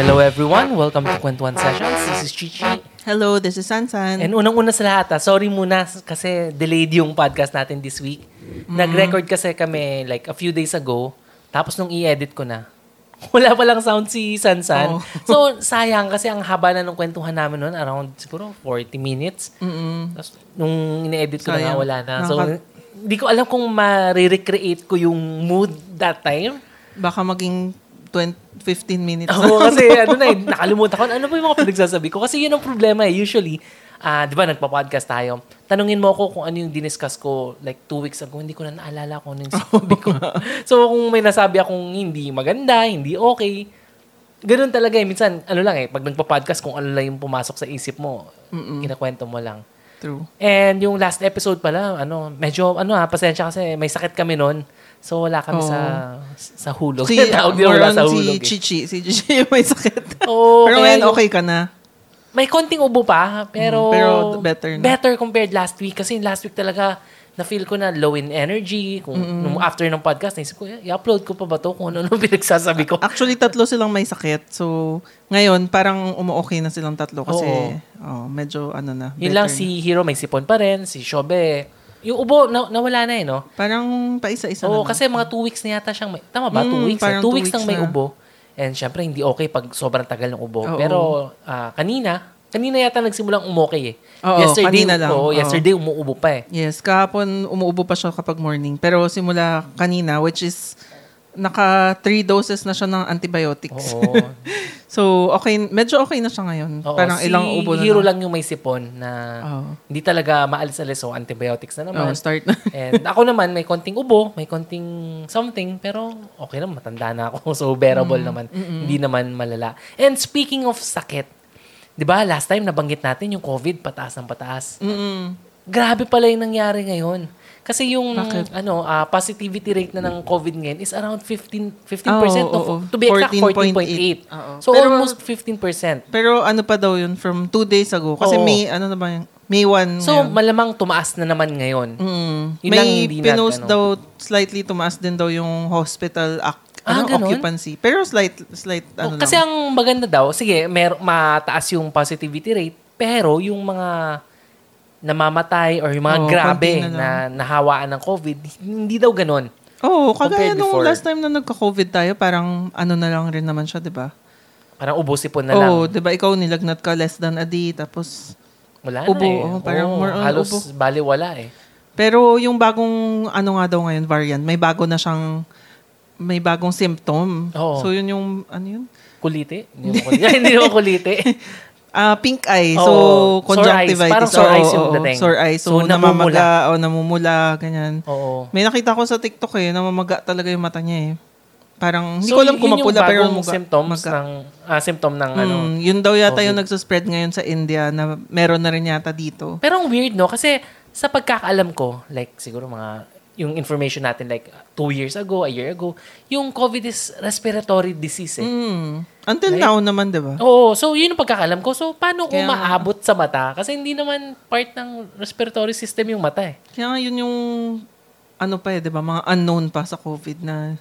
Hello everyone, welcome to Kwentuhan Sessions. This is Chichi. Hello, this is Sansan. And unang-una sa lahat, ah, sorry muna kasi delayed yung podcast natin this week. Nag-record kasi kami like a few days ago. Tapos nung i-edit ko na, wala pa lang sound si Sansan. Oh. so, sayang kasi ang haba na nung kwentuhan namin noon, around siguro 40 minutes. Mm-mm. Tapos nung ini-edit ko na nga, Sayang. wala na. So, Nakaka- hindi ko alam kung ma-recreate ko yung mood that time. Baka maging 20, 15 minutes. Oo, kasi ano na eh, nakalimutan ko. Ano ba yung mga pinagsasabi ko? Kasi yun ang problema eh. Usually, ah di ba nagpa-podcast tayo, tanungin mo ako kung ano yung diniscuss ko like two weeks ago, hindi ko na naalala kung ano yung sabi ko. so, kung may nasabi akong hindi maganda, hindi okay, ganun talaga eh. Minsan, ano lang eh, pag nagpa-podcast, kung ano lang yung pumasok sa isip mo, kinakwento mo lang. True. And yung last episode pala, ano, medyo, ano ha, pasensya kasi may sakit kami noon. So, wala kami Oo. sa sa hulog. Si, Tawag nila more wala sa si hulog. eh. Chichi. Si Chichi may sakit. Oo, Pero ngayon, okay ka na. May konting ubo pa, pero, Mm, pero better na. better compared last week. Kasi last week talaga, na-feel ko na low in energy. Kung, nung after ng podcast, naisip ko, "Eh, i-upload ko pa ba to kung ano nung pinagsasabi ko? Actually, tatlo silang may sakit. So, ngayon, parang umu-okay na silang tatlo kasi oh, medyo ano na. Yun lang na. si Hero may sipon pa rin, si Shobe. Yung ubo, na, nawala na eh, no? Parang paisa-isa Oo, na. lang. kasi mga two weeks na yata siyang may, tama ba? two Mm, weeks? eh. Two two weeks, nang may weeks na. ubo. And syempre, hindi okay pag sobrang tagal ng ubo. Oo. Pero ah, kanina, kanina yata nagsimulang umokay eh. Oo, kanina lang. Oo, Oo. yesterday umuubo pa eh. Yes, kahapon umuubo pa siya kapag morning. Pero simula kanina, which is naka three doses na siya ng antibiotics. Oo. so, okay, medyo okay na siya ngayon. Oo, Parang si ilang ubo na Hero lang. lang yung may sipon na Oo. hindi talaga maalis-alis. So, antibiotics na naman. Oh, start na. And ako naman, may konting ubo, may konting something, pero okay lang, matanda na ako. So, bearable Mm, naman. Hindi naman malala. And speaking of sakit, di ba, last time nabanggit natin yung COVID, pataas ng pataas. Mm-mm. Grabe pala yung nangyari ngayon. Kasi yung Bakit? ano ah, positivity rate na ng COVID ngayon is around 15 15% Oo, of, oo. to be exact 14.8. 14.8. Oo. So Pero- almost 15%. Pero ano pa daw yun from two days ago. Kasi Oo. may, ano na ba yun? May one So ngayon. malamang tumaas na naman ngayon. Mm. Yun May pinost ano. daw, slightly tumaas din daw yung hospital ac- Ah, ano, ganun? occupancy. Pero slight, slight, Oh, ano kasi lang. ang maganda daw, sige, mer mataas yung positivity rate, pero yung mga namamatay or yung mga Oo, grabe na na, nahawaan ng COVID, hindi daw ganon. Oo, oh, kagaya nung before. last time na nagka-COVID tayo, parang ano na lang rin naman siya, di ba? Parang ubosipon na lang. Oo, di ba ikaw nilagnat ka less than a day, tapos... Wala ubo, na eh. oo, parang Oo, more on halos ubo. bali wala eh. Pero yung bagong, ano nga daw ngayon, variant, may bago na siyang, may bagong symptom. Oo. So yun yung, ano yun? Kulite? Hindi mo kulite. hindi mo kulite. Ah, pink eye. So, Oo, sore eyes. conjunctivitis. Parang sore Oo, eyes yung dating. Sore eyes. So, So, namumula. o namumula, ganyan. Oo. May nakita ko sa TikTok eh, namamaga talaga yung mata niya eh. Parang, hindi So, ko alam kung mapula pero muga, symptoms maga. ng, ah, symptom ng ano. Mm, yun daw yata COVID. yung nagsuspread ngayon sa India na meron na rin yata dito. Pero ang weird, no? Kasi sa pagkakaalam ko, like siguro mga, yung information natin like two years ago, a year ago, yung COVID is respiratory disease eh. Mm. Until Right? now naman, di ba? Oo, so yun yung pagkakaalam ko. So, paano Kaya- umaabot sa mata? Kasi hindi naman part ng respiratory system yung mata eh. Kaya nga yun yung, ano pa eh, di ba, mga unknown pa sa COVID na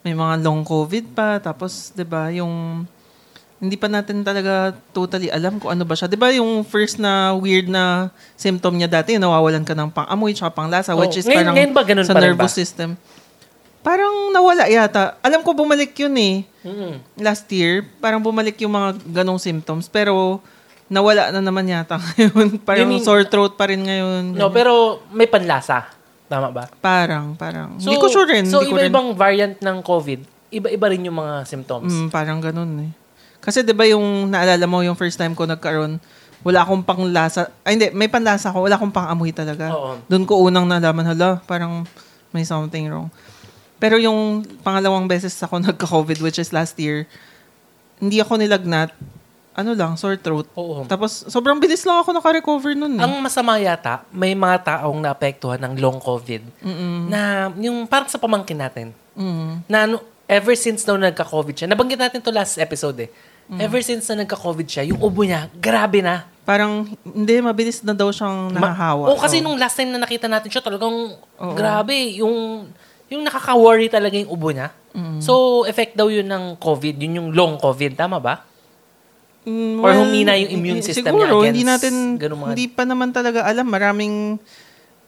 may mga long COVID pa, tapos, di ba, yung, hindi pa natin talaga totally alam kung ano ba siya. Di ba yung first na weird na symptom niya dati, yung nawawalan ka ng pang-amoy tsaka pang-lasa, Oo. which is Ngayon- parang ngayon ba ganun sa pa nervous ba? system. Parang nawala yata. Alam ko bumalik yun eh. Last year, parang bumalik yung mga ganong symptoms. Pero, nawala na naman yata ngayon. parang mean- sore throat pa rin ngayon. No, pero may panlasa. Tama ba? Parang, parang. hindi ko sure rin. So, iba-ibang variant ng COVID, iba-iba rin yung mga symptoms. Mm, parang ganun eh. Kasi 'di ba yung naalala mo yung first time ko nagkaroon, wala akong panglasa. Ay hindi, may panlasa ako, wala akong pang-amoy talaga. Oo. Doon ko unang nalaman, hala, parang may something wrong. Pero yung pangalawang beses ako nagka-COVID, which is last year, hindi ako nilagnat. Ano lang, sore throat. Oo. Tapos, sobrang bilis lang ako naka-recover nun. Eh. Ang masama yata, may mga taong naapektuhan ng long COVID na yung parang sa pamangkin natin, Mm. na ano, ever since daw nagka-COVID siya, nabanggit natin to last episode eh, ever since na nagka-COVID siya, yung ubo niya, grabe na. Parang, hindi, mabilis na daw siyang Ma- nahahawa. Oo, kasi Oo. nung last time na nakita natin siya, talagang grabe. Yung, yung nakaka-worry talaga yung ubo niya. So, effect daw yun ng COVID. Yun yung long COVID. Tama ba? Mm, Or humina yung immune system niya siguro, against hindi natin, mga- hindi pa naman talaga alam. Maraming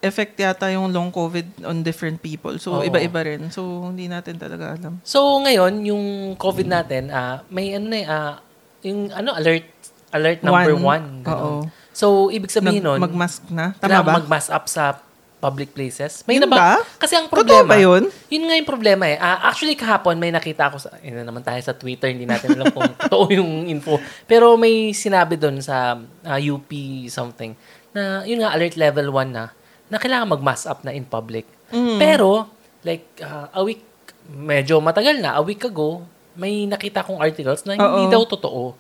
effect yata yung long COVID on different people. So, Oo. iba-iba rin. So, hindi natin talaga alam. So ngayon, yung COVID natin, ah may ano na ah, yung ano alert alert number one. One. Oo. So ibig sabihin Nag- nun, Mag-mask na. Tama ba? mag-mask up sa public places. May Yun naba- ba? Kasi ang Totoo problema, ba yun? yun nga yung problema eh. Ah, actually kahapon may nakita ako sa, yun na naman tayo sa Twitter, hindi natin alam kung totoo yung info. Pero may sinabi doon sa ah, UP something na yun nga alert level 1 na na kailangan mag-mask up na in public. Mm. Pero like ah, a week medyo matagal na, a week ago, may nakita kong articles na hindi Oo. daw totoo.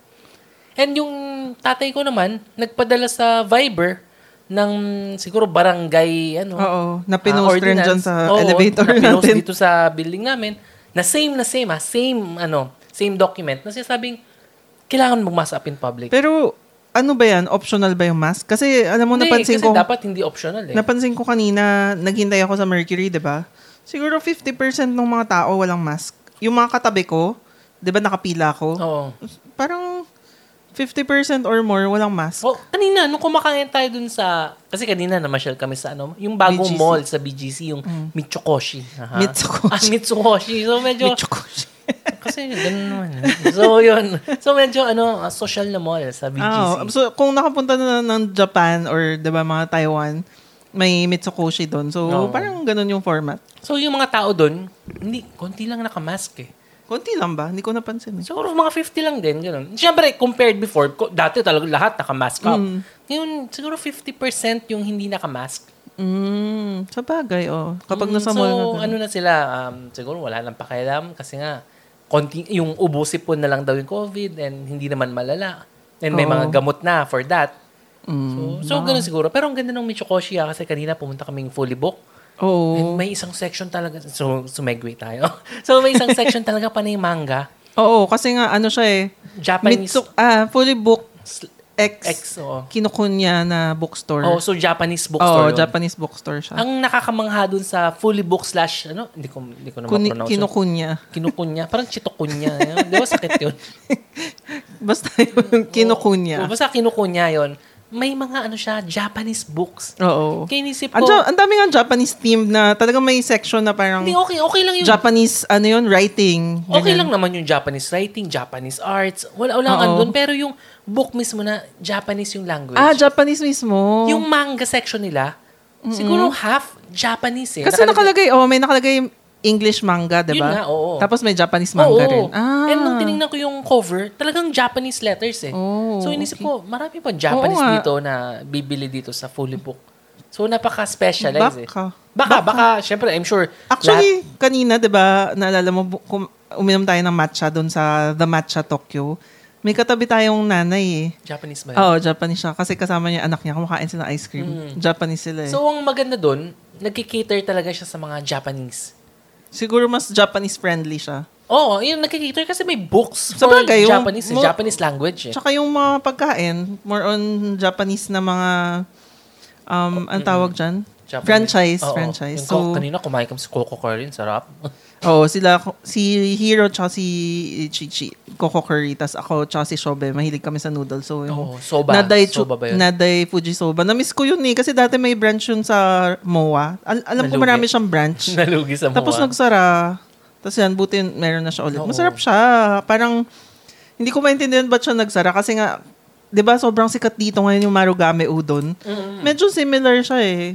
And yung tatay ko naman, nagpadala sa Viber ng siguro barangay, ano, Oo. Na ah, pinost rin ordinance. dyan sa Oo, elevator na natin. dito sa building namin. Na same na same, ha? Same, ano, same document. Na sinasabing, kailangan mag-mask up in public. Pero, ano ba yan? Optional ba yung mask? Kasi, alam mo, Hindi, napansin kasi ko, dapat hindi optional eh. napansin ko kanina, naghintay ako sa Mercury, di ba? Siguro 50% ng mga tao walang mask. Yung mga katabi ko, di ba nakapila ako? Oo. Parang 50% or more walang mask. Oh, kanina, nung kumakain tayo dun sa... Kasi kanina, namasyal kami sa ano, yung bagong BGC. mall sa BGC, yung Mitsukoshi. Aha. Mitsukoshi. Ah, Mitsukoshi. So, medyo... Michokoshi. kasi ganun naman. So, yun. So, medyo ano, ah, social na mall sa BGC. Ah, so, kung nakapunta na ng Japan or, di ba, mga Taiwan, may Mitsukoshi doon. So, Oo. parang ganun yung format. So, yung mga tao dun, hindi, konti lang nakamask eh. Konti lang ba? Hindi ko napansin. Eh. Siguro mga 50 lang din, ganun. Siyempre, compared before, dati talaga lahat nakamask up. Mm. Ngayon, siguro 50% yung hindi nakamask. Mm, sa bagay, oh. Kapag Mm, nasa so, mall ka. ganun. ano na sila, um, siguro wala lang pakialam kasi nga, konti, yung ubusipon na lang daw yung COVID and hindi naman malala. And may Oo. mga gamot na for that. Mm. So, so ganun siguro. Pero ang ganda ng Michokoshi ah, kasi kanina pumunta kaming fully booked. Oo. And may isang section talaga. So, sumegway tayo. so, may isang section talaga pa na yung manga. Oo, kasi nga, ano siya eh. Japanese Mitsu, ah, fully booked X, X. Oo. kinukunya na bookstore. Oh, so Japanese Oo, bookstore. yun. Japanese bookstore siya. Ang nakakamangha dun sa fully book slash, ano, hindi ko, hindi ko na Kuni, ma-pronounce. yun. kinukunya. Kinukunya. Parang chitokunya. Yun. Di ba sakit yun? Basta yung kinukunya. O, basta kinukunya yun. May mga ano siya, Japanese books. Oo. Kaya inisip Ang, ko, Ja- ang dami nga Japanese team na talagang may section na parang hindi, okay, okay lang yung, Japanese, ano yun, writing. okay Ganyan. lang naman yung Japanese writing, Japanese arts. Wala, wala Oo. doon. Pero yung book mismo na Japanese yung language. Ah, Japanese mismo. yung manga section nila, siguro half Japanese eh. Kasi nakalagay, oh, may nakalagay English manga, di Yun ba? nga, oo. Tapos may Japanese Oo. manga rin. Ah. And nung tinignan ko yung cover, talagang Japanese letters eh. Oh, so inisip okay. ko, marami pa Japanese Oo dito na bibili dito sa fully book. So napaka-specialized eh. Baka. Baka, baka, syempre, I'm sure. Actually, kanina, di ba, naalala mo, kum- uminom tayo ng matcha doon sa The Matcha Tokyo. May katabi tayong nanay eh. lahat, Japanese ba yun? Oo, Japanese siya. Kasi kasama niya anak niya, kumakain sila ng ice cream. Japanese sila eh. So, ang maganda doon, nagkikater talaga siya sa mga Japanese. Siguro mas Japanese friendly siya. Oo, oh, yun, nagkikater kasi may books Sa for bagay, yung Japanese, eh, mo- Japanese language eh. Tsaka yung mga pagkain, more on Japanese na mga, um, ang tawag dyan? Japanese. Franchise, Oo. franchise. Yung So, ko- kanina kumain kami sa Coco Curry, sarap. Oo, sila, si Hiro tsaka si Chichi, Coco Curry, tas ako tsaka si Shobe, mahilig kami sa noodles. So, yung Oo, soba. Naday, soba ba yun? Naday Fuji Soba. Na-miss ko yun eh, kasi dati may branch yun sa MOA. Al- alam ko Nalugi. marami siyang branch. Nalugi sa Tapos mga. nagsara. Tapos yan, buti meron na siya ulit. Oo. Masarap siya. Parang, hindi ko maintindihan ba't siya nagsara. Kasi nga, di ba sobrang sikat dito ngayon yung Marugame Udon. Medyo similar siya eh.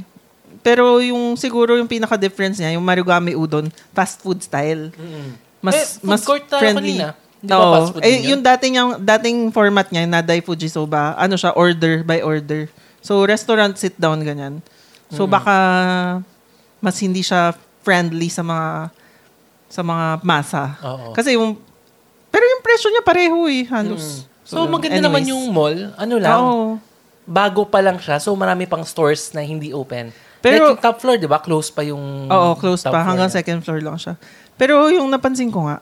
Pero yung siguro yung pinaka-difference niya, yung Marugame Udon, fast food style. Mm-mm. Mas, Eh, food mas court tayo friendly. kanina. Di ba Oo. fast food eh, yun? yung dating, yung dating format niya, yung Naday Fujisoba, ano siya, order by order. So, restaurant sit down, ganyan. So, Mm. baka mas hindi siya friendly sa mga sa mga masa. Oo. Kasi yung pero yung presyo niya pareho eh, halos. So, maganda naman anyways. yung mall. Ano lang, Oo. bago pa lang siya. So, marami pang stores na hindi open. Pero- like yung top floor, di ba? Close pa yung Oo, close pa. floor Hanggang niya. second floor lang siya. Pero yung napansin ko nga,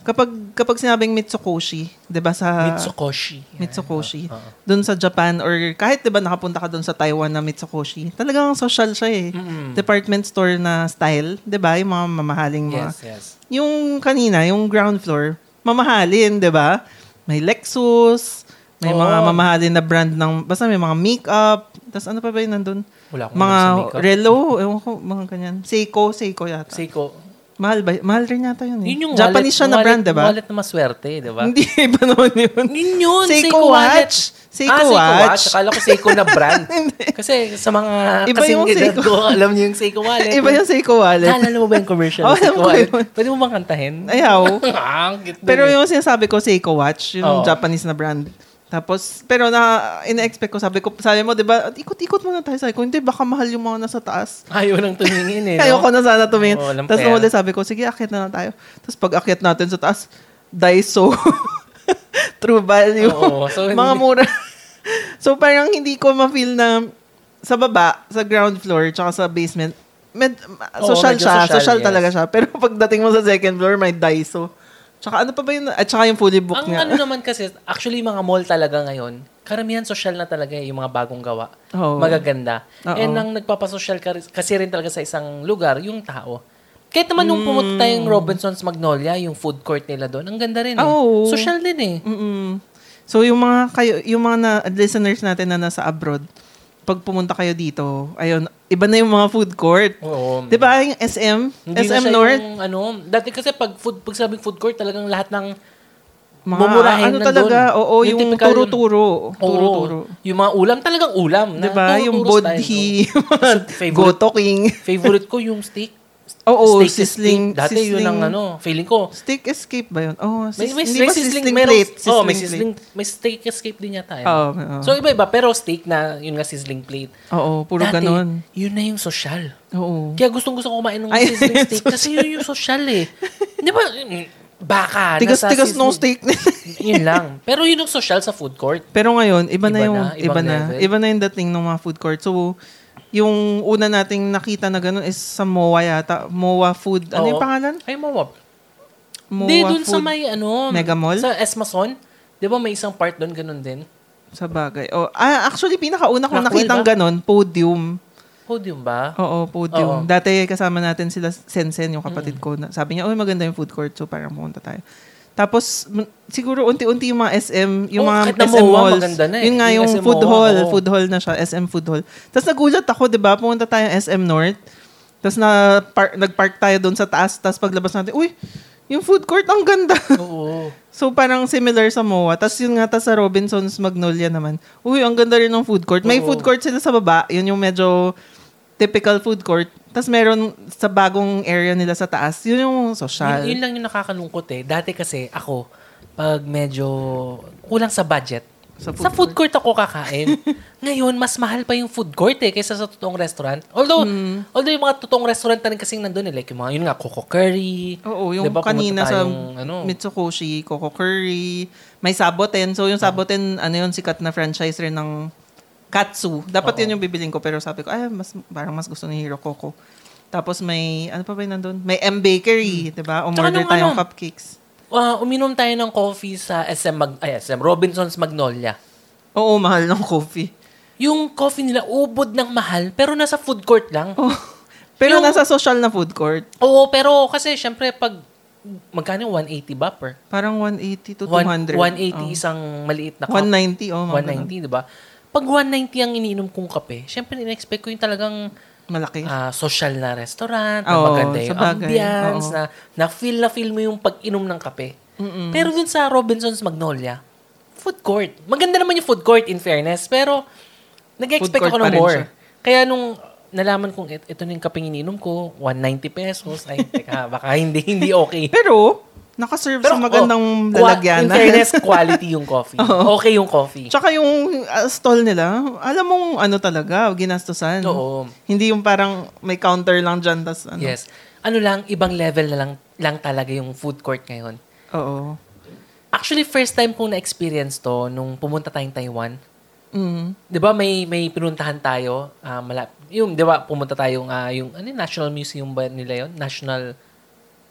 kapag kapag sinabing Mitsukoshi, 'di ba sa Mitsukoshi. Mitsukoshi. Oo. Doon sa Japan or kahit 'di ba nakapunta ka doon sa Taiwan na Mitsukoshi, talagang social siya eh. Mm-mm. Department store na style, 'di ba? Yung mga mamahaling mga. Yes, yes. Yung kanina, yung ground floor, mamahalin, 'di ba? may Lexus, may Oo. mga mamahalin na brand ng, basta may mga makeup, tapos ano pa ba yun nandun? Wala akong Mga. Relo, ewan ko, mga ganyan. Seiko, Seiko yata. Seiko. Mahal ba? Mahal rin yata yun eh. Yun yung Japanese wallet, siya na wallet- brand, diba? Wallet na maswerte, diba? Hindi, iba naman yun. Yun yun, Seiko Seiko, watch. Seiko ah, Seiko watch. watch. Akala ko Seiko na brand. Kasi sa mga Iba kasing yung edad Seiko. ko, alam niyo yung Seiko wallet. Iba yung Seiko wallet. Naalala mo ba yung commercial Oh, Seiko wallet? yun. Pwede mo bang kantahin? Ayaw. ah, Pero eh. yung sinasabi ko, Seiko watch, yung Oo. Japanese na brand. Tapos, pero na, ina-expect ko, sabi ko, sabi mo, di ba, ikot-ikot muna tayo. Sabi ko, hindi, baka mahal yung mga nasa taas. Ayaw nang tumingin eh. no? Ayoko na sana tumingin. Oo, walang Tapos pera. nung huli sabi ko, sige, akit na lang tayo. Tapos pag akit natin sa taas, Daiso. True value. Oo, so mga hindi- mura. so parang hindi ko ma-feel na sa baba, sa ground floor, tsaka sa basement, med, Oo, social medyo siya. social, Social, yes. talaga siya. Pero pagdating mo sa second floor, may Daiso. Tsaka ano pa ba yun? At tsaka yung fully booked Ang nga. ano naman kasi, actually mga mall talaga ngayon, karamihan social na talaga eh, yung mga bagong gawa. Oo. Magaganda. Oo. And ang nagpapasosyal kasi rin talaga sa isang lugar, yung tao. Kahit naman nung pumunta tayong Robinson's Magnolia, yung food court nila doon, ang ganda rin eh. Oo. Social din eh. Mm-mm. So yung mga kayo, yung mga na, listeners natin na nasa abroad, pag pumunta kayo dito, ayun, iba na yung mga food court. Oo. 'Di ba yung SM? Hindi na SM siya North? yung ano, dati kasi pag food, pag sabing food court, talagang lahat ng Mga, mumurahin ano talaga, oo, yung, typical yun. turo-turo. Turo-turo. Yung mga ulam, talagang ulam. na 'Di ba? Yung bodhi, no? Favorite, goto king. favorite ko yung steak. Oo, steak sizzling. escape. Dati yun sizzling. ang ano, feeling ko. Steak escape ba yun? Oh, May, sis, may, may ba sizzling, sizzling meron- plate? oh, may Sizzling sizzling, may steak escape din yata. plate. Yun. Oo, oo. So, iba-iba. Pero steak na, yun nga sizzling plate. Oo, puro Dati, ganon. yun na yung social. Oo. Kaya gustong gusto ko kumain ng Ay, sizzling steak kasi yun yung social eh. Di ba? Baka. Tigas-tigas no sizzling- steak. yun lang. Pero yun yung social sa food court. Pero ngayon, iba, na Iba yung, na, iba na. level. Iba na yung dating ng mga food court. So, yung una nating nakita na ganun is sa MOA yata. MOA Food. Ano Oo. yung pangalan? Ay, mawap. MOA Hindi, dun Food sa may ano. Mega Mall? Sa Esmason. Di ba may isang part doon ganun din? Sa bagay. Oh, ah, actually, pinakauna kong Rockwell nakitang ba? ganun, podium. Podium ba? Oo, podium. Oo. Dati kasama natin sila Sensen, yung kapatid Mm. ko. Na, sabi niya, oh, maganda yung food court. So, parang pumunta tayo. Tapos, siguro unti-unti yung mga SM, yung Oh, mga SM MOA, malls. maganda na eh. Yun nga, Yung yung, SM food MOA, hall. oo. Food hall na siya, SM food hall. Tapos nagulat ako, di ba? Pumunta tayo SM North. Tapos na par- nag-park tayo doon sa taas. Tapos paglabas natin, uy, yung food court, ang ganda. Oo. so, parang similar sa MOA. Tapos yun nga, tas sa Robinson's Magnolia naman. Uy, ang ganda rin ng food court. May Oo. food court sila sa baba. Yun yung medyo typical food court. Tapos meron sa bagong area nila sa taas. Yun yung social. Yun, yun lang yung nakakalungkot eh. Dati kasi ako, pag medyo kulang sa budget, Sa sa food food, court ako kakain. Ngayon, mas mahal pa yung food court eh, kaysa sa totoong restaurant. Although, Hmm. although yung mga totoong restaurant na rin kasing nandun eh, like yung mga, yun nga, Coco Curry. Oo, yung Diba, kanina sa ano, Mitsukoshi, Coco Curry, may Saboten. So yung Saboten, ano yun, sikat na franchise rin ng Katsu. Dapat Oo. yun yung bibiling ko, pero sabi ko, ay, mas, parang mas gusto ni Hiro Coco. Tapos may, ano pa ba yun nandun? May M Bakery, di ba? Umorder nung tayong ano, cupcakes. ah, uminom tayo ng coffee sa SM, Mag, ay, SM Robinson's Magnolia. Oo, mahal ng coffee. Yung coffee nila, ubod ng mahal, pero nasa food court lang. Oh. Pero Yung- nasa social na food court. Oo, pero kasi syempre pag magkano yung 180 ba per? Parang 180 to One- 200. 180 Oh. isang maliit na cup. 190, oh. mga ganun. 190, di ba? Pag 190 ang iniinom kong kape, syempre in-expect ko yung talagang Malaki. ah, social na restaurant, na Oo, maganda yung sa bagay. ambience, Oo. na, na feel na feel mo yung pag-inom ng kape. Mm-mm. Pero dun sa Robinson's Magnolia, food court. Maganda naman yung food court in fairness, pero nag-expect Food court ako pa ng rin more. siya. Kaya nung nalaman kong it- ito na yung kapeng ininom ko, 190 pesos, ay, teka, baka hindi, hindi okay. Pero, nakaserve sa magandang oh, qua- lalagyanan. In fairness, quality yung coffee. Okay yung coffee. Tsaka yung uh, stall nila, alam mong ano talaga, ginastusan. Oo. Hindi yung parang may counter lang dyan, tas ano. Yes. Ano lang, ibang level na lang, lang talaga yung food court ngayon. Oo. Actually, first time kong na-experience to nung pumunta tayong Taiwan. Mm. 'Di ba may may pinuntahan tayo, ah, malap yung 'di ba pumunta tayong ah, yung ano yung National Museum ba nila yon? National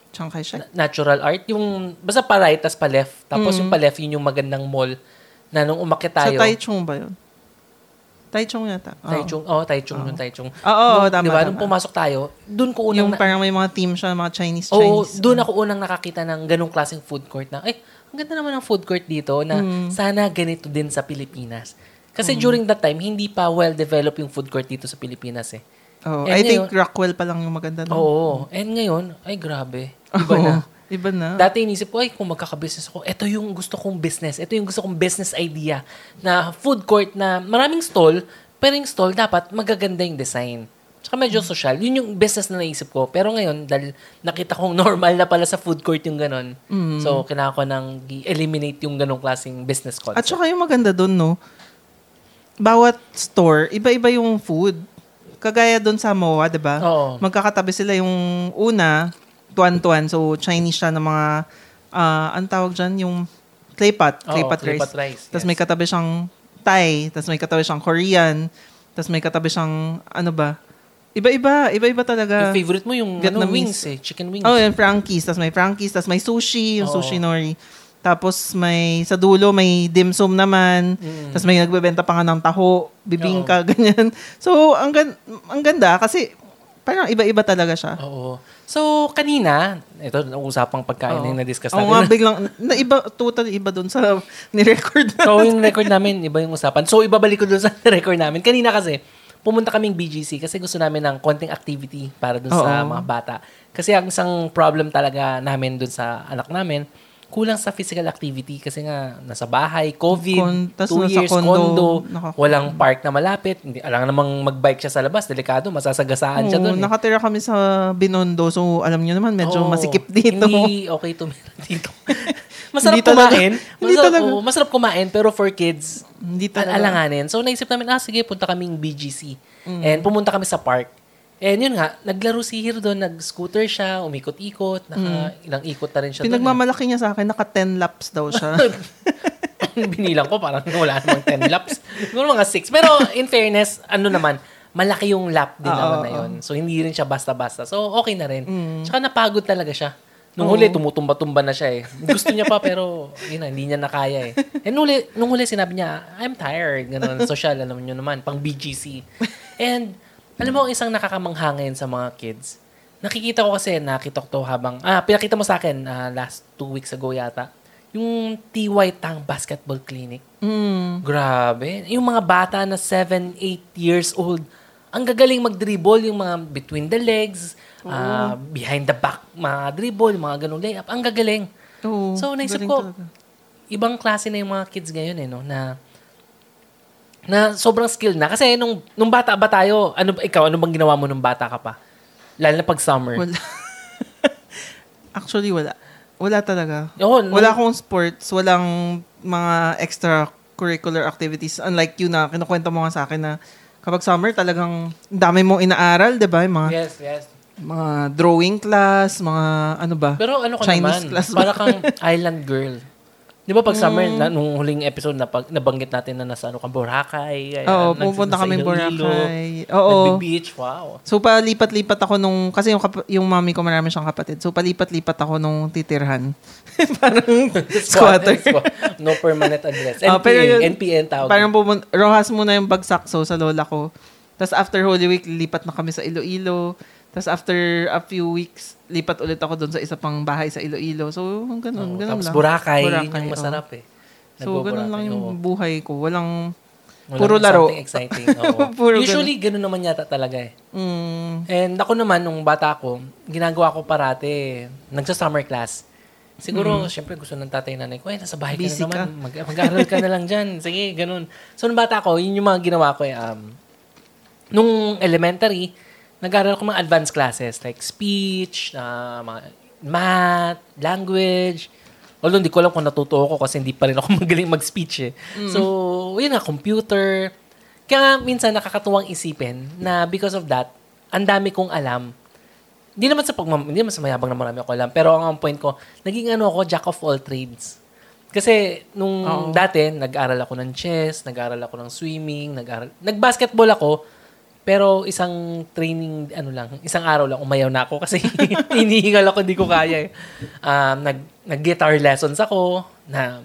Chiang Kai-shek. Na- Natural Art, yung basta pa right tas pa left. Tapos yung pa left yun yung magandang mall na nung umakyat Sa tayo. Taichung ba yun? Taichung yata. Oo. Taichung. Oh, Taichung yung Taichung. Oo, oo, Nung- tama, Di ba? tama. Nung pumasok tayo, doon ko unang... Yung na- parang may mga team siya, mga Chinese, Oo, Chinese. doon ako unang nakakita ng ganong klaseng food court na, eh, ang ganda naman ng food court dito na Mm. sana ganito din sa Pilipinas. Kasi during that time, hindi pa well-developed yung food court dito sa Pilipinas eh. Oo, And I think ngayon- Rockwell pa lang yung maganda. nun. Oo. And ngayon, ay grabe. Iba Oo, na. Iba na. Dati inisip ko, ay, kung magkaka-business ako, ito yung gusto kong business. Ito yung gusto kong business idea na food court na maraming stall, pero yung stall dapat magaganda yung design. Tsaka medyo social. Yun yung business na naisip ko. Pero ngayon, dahil nakita kong normal na pala sa food court yung ganon. So, kailangan ko nang i-eliminate yung ganong klaseng business concept. At saka yung maganda doon, no? Bawat store, iba-iba yung food. Kagaya doon sa MOA, di ba? Oo. Magkakatabi sila yung una, tuan-tuan. So, Chinese siya ng mga, ah, ang tawag dyan, yung clay pot, clay pot rice. pot rice, Tapos yes. may katabi siyang Thai, tapos may katabi siyang Korean, tapos may katabi siyang, ano ba? Iba-iba, iba-iba talaga. yung favorite mo yung ano, wings eh. Chicken wings. Oh, yung Frankies. Tapos may Frankies. Tapos may sushi, yung Oo. sushi nori. Tapos may, sa dulo, may dim sum naman. Mm. Tapos may nagbebenta pa nga ng taho, bibingka, ganyan. So, ang, gan- ang ganda kasi parang iba-iba talaga siya. Oo. So, kanina, ito, usapang pagkain na yung na-discuss Oo natin. nga, biglang, na iba, totally iba dun sa ni-record na. So, yung record namin, iba yung usapan. So, ibabalik ko doon sa record namin. Kanina kasi, pumunta kaming BGC kasi gusto namin ng konting activity para doon sa Oo. mga bata. Kasi ang isang problem talaga namin doon sa anak namin, kulang sa physical activity kasi nga nasa bahay, COVID, tas two years, condo, condo, naka- walang park na malapit, hindi, alam namang mag-bike siya sa labas, delikado, masasagasaan siya Oo, doon. eh. nakatira kami sa Binondo. So, alam niyo naman, medyo Oo. masikip dito. Hindi okay tumira dito. masarap Hindi talaga. kumain. Hindi Masarap, talaga. oo, masarap kumain, pero for kids, Hindi al- talaga. alanganin. So, naisip namin, ah, sige, punta kaming BGC. Mm. And pumunta kami sa park. And yun nga, naglaro si Hiro doon, nag-scooter siya, umikot-ikot, naka, ilang ikot na rin siya doon. Pinagmamalaki niya sa akin, naka 10 laps daw siya. Binilang ko, parang wala namang 10 laps. Siguro mga 6. Pero in fairness, ano naman, malaki yung lap din Oo, naman na yun. So, hindi rin siya basta-basta. So, okay na rin. Mm. Tsaka napagod talaga siya. Nung huli, tumutumba-tumba na siya eh. Gusto niya pa, pero yun na, hindi niya nakaya eh. And nung huli, nung huli sinabi niya, I'm tired. Ganun, social, alam niyo naman, pang BGC. And, alam mo, ang isang nakakamangha ngayon sa mga kids, nakikita ko kasi, nakita ko to habang, ah, pinakita mo sa akin ah, last two weeks ago yata, yung TY Tang Basketball Clinic. mm. Grabe. Yung mga bata na 7, 8 years old, ang gagaling mag-dribble, yung mga between the legs, ah, behind the back, mga dribble, yung mga ganung layup. Ang gagaling. Oo, So, naisip galing ko, talaga. ibang klase na yung mga kids ngayon eh, no? Na, na sobrang skill na. Kasi nung, nung bata ba tayo, ano, ikaw, ano bang ginawa mo nung bata ka pa? Lalo na pag summer. Wala. Actually, wala. Wala talaga. Oo, nung- Wala akong sports, walang mga extracurricular activities. Unlike you na kinukwento mo nga sa akin na kapag summer talagang ang dami mong inaaral, 'di ba? Mga Yes, yes. mga drawing class, mga ano ba? Pero ano ka Chinese naman, class para kang island girl. Di ba pag summer, Mm. na, nung huling episode na pag, nabanggit natin na nasa ano ka, Boracay. ayan, Oo, pupunta kami Boracay. Oo. Nagbe-beach, wow. So palipat-lipat ako nung kasi yung kap- yung mami ko marami siyang kapatid. So palipat-lipat ako nung titirhan. Parang squatter. Squat- no permanent address. Ah, NPN, pero yun, NPN tawag. Parang pumun- Rojas muna yung bagsakso sa lola ko. Tapos after Holy Week, lipat na kami sa Iloilo. Tapos after a few weeks, lipat ulit ako doon sa isa pang bahay sa Iloilo. So, ganun, Oo, ganun tapos lang. Boracay, yun Boracay, yung masarap eh. So, ganun lang yung buhay ko. Walang, Walang puro laro. Something exciting. oo. Puro Usually, ganun naman yata talaga eh. mm, And ako naman, nung bata ko, ginagawa ko parati, nagsa-summer class. Siguro, syempre gusto ng tatay nanay ko, eh, nasa bahay ka Mm. Busy na naman, ka. mag- mag-aaral ka na lang dyan. Sige, ganun. So, nung bata ko, yun yung mga ginawa ko eh. Um, nung elementary, nag-aaral ko mga advanced classes, like speech, ah, mga math, language. Although, hindi ko alam kung natuto ako kasi hindi pa rin ako magaling mag-speech eh. Mm. So, yun na, computer. Kaya nga, minsan nakakatuwang isipin na because of that, ang dami kong alam. Hindi naman sa pagmam, hindi naman sa mayabang na marami ako alam. Pero ang point ko, naging ano ako, jack of all trades. Kasi nung Oo. dati, nag-aral ako ng chess, nag-aral ako ng swimming, nag-aral, nag-basketball ako, pero isang training, ano lang, isang araw lang, umayaw na ako kasi hinihingal ako, hindi ko kaya eh. Um, nag, nag-guitar lessons ako, na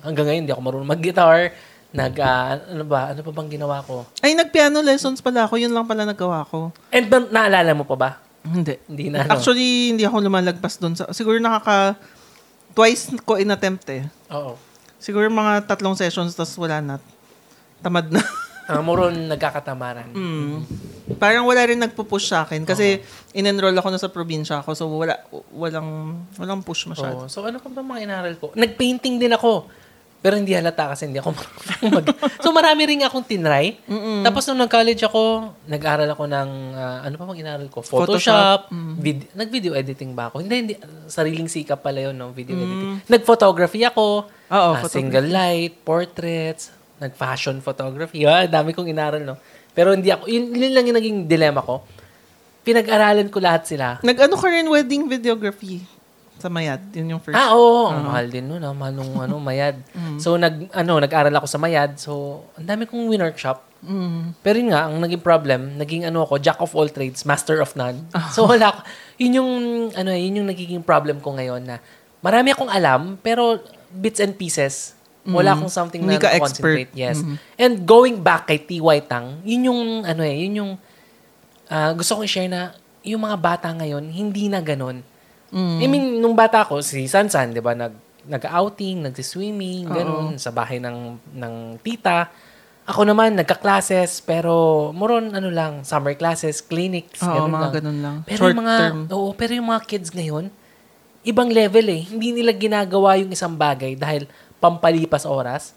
hanggang ngayon, hindi ako marunong mag-guitar. Nag, ah, ano ba? Ano pa bang ginawa ko? Ay, nag-piano lessons pala ako. Yun lang pala nagawa ko. And na- naalala mo pa ba? Hindi. Hindi na, ano? Actually, hindi ako lumalagpas doon. Sa, siguro nakaka... Twice ko in-attempt eh. Oo. Siguro mga tatlong sessions, tapos wala na. Tamad na. Uh, moron nagkakatamaran. Mm. Parang wala rin nagpo-push sa akin. Kasi in-enroll ako na sa probinsya ako. So, wala, walang, walang push masyado. So, ano pa ba mga inaral ko? Nag-painting din ako. Pero hindi halata kasi hindi ako mag... so, marami rin akong tinry. Tapos, nung nag-college ako, nag-aral ako ng... ah, ano pa bang inaral ko? Photoshop. vid- nag-video editing ba ako? Hindi, hindi. Sariling sikap pala yun, no? Video editing. Nag-photography ako. Oo, Ah, photography. single light, portraits, nag-fashion photography. Ah, dami kong inaral, no? Pero hindi ako... Yun, yun lang yung naging dilemma ko. Pinag-aralan ko lahat sila. Nag-ano ka rin wedding videography sa Mayat. Yun yung first. Ah, oo. Ang mahal din nun. Ah. Mahal nung ano, Mayad. So, nag, ano, nag-aral ako sa Mayad. So, ang dami kong workshop. Mm. Pero yun nga, ang naging problem, naging ano ako, jack of all trades, master of none. So, wala ako. Yun yung, ano, yun yung nagiging problem ko ngayon na marami akong alam, pero bits and pieces. Wala akong something Hindi na ka concentrate. expert. Yes. And going back kay T.Y. Tang, yun yung, ano eh, yun yung, ah, gusto kong i-share na, yung mga bata ngayon, hindi na ganun. Mm. I mean, nung bata ko, si Sansan, di ba, nag, nag-outing, nag-swimming, ganun, sa bahay ng, ng tita. Ako naman, nagka-classes, pero moron, ano lang, summer classes, clinics, Oo, ganun mga lang. ganun lang. Pero Short yung mga, term. oo, pero yung mga kids ngayon, ibang level eh. Hindi nila ginagawa yung isang bagay dahil pampalipas oras.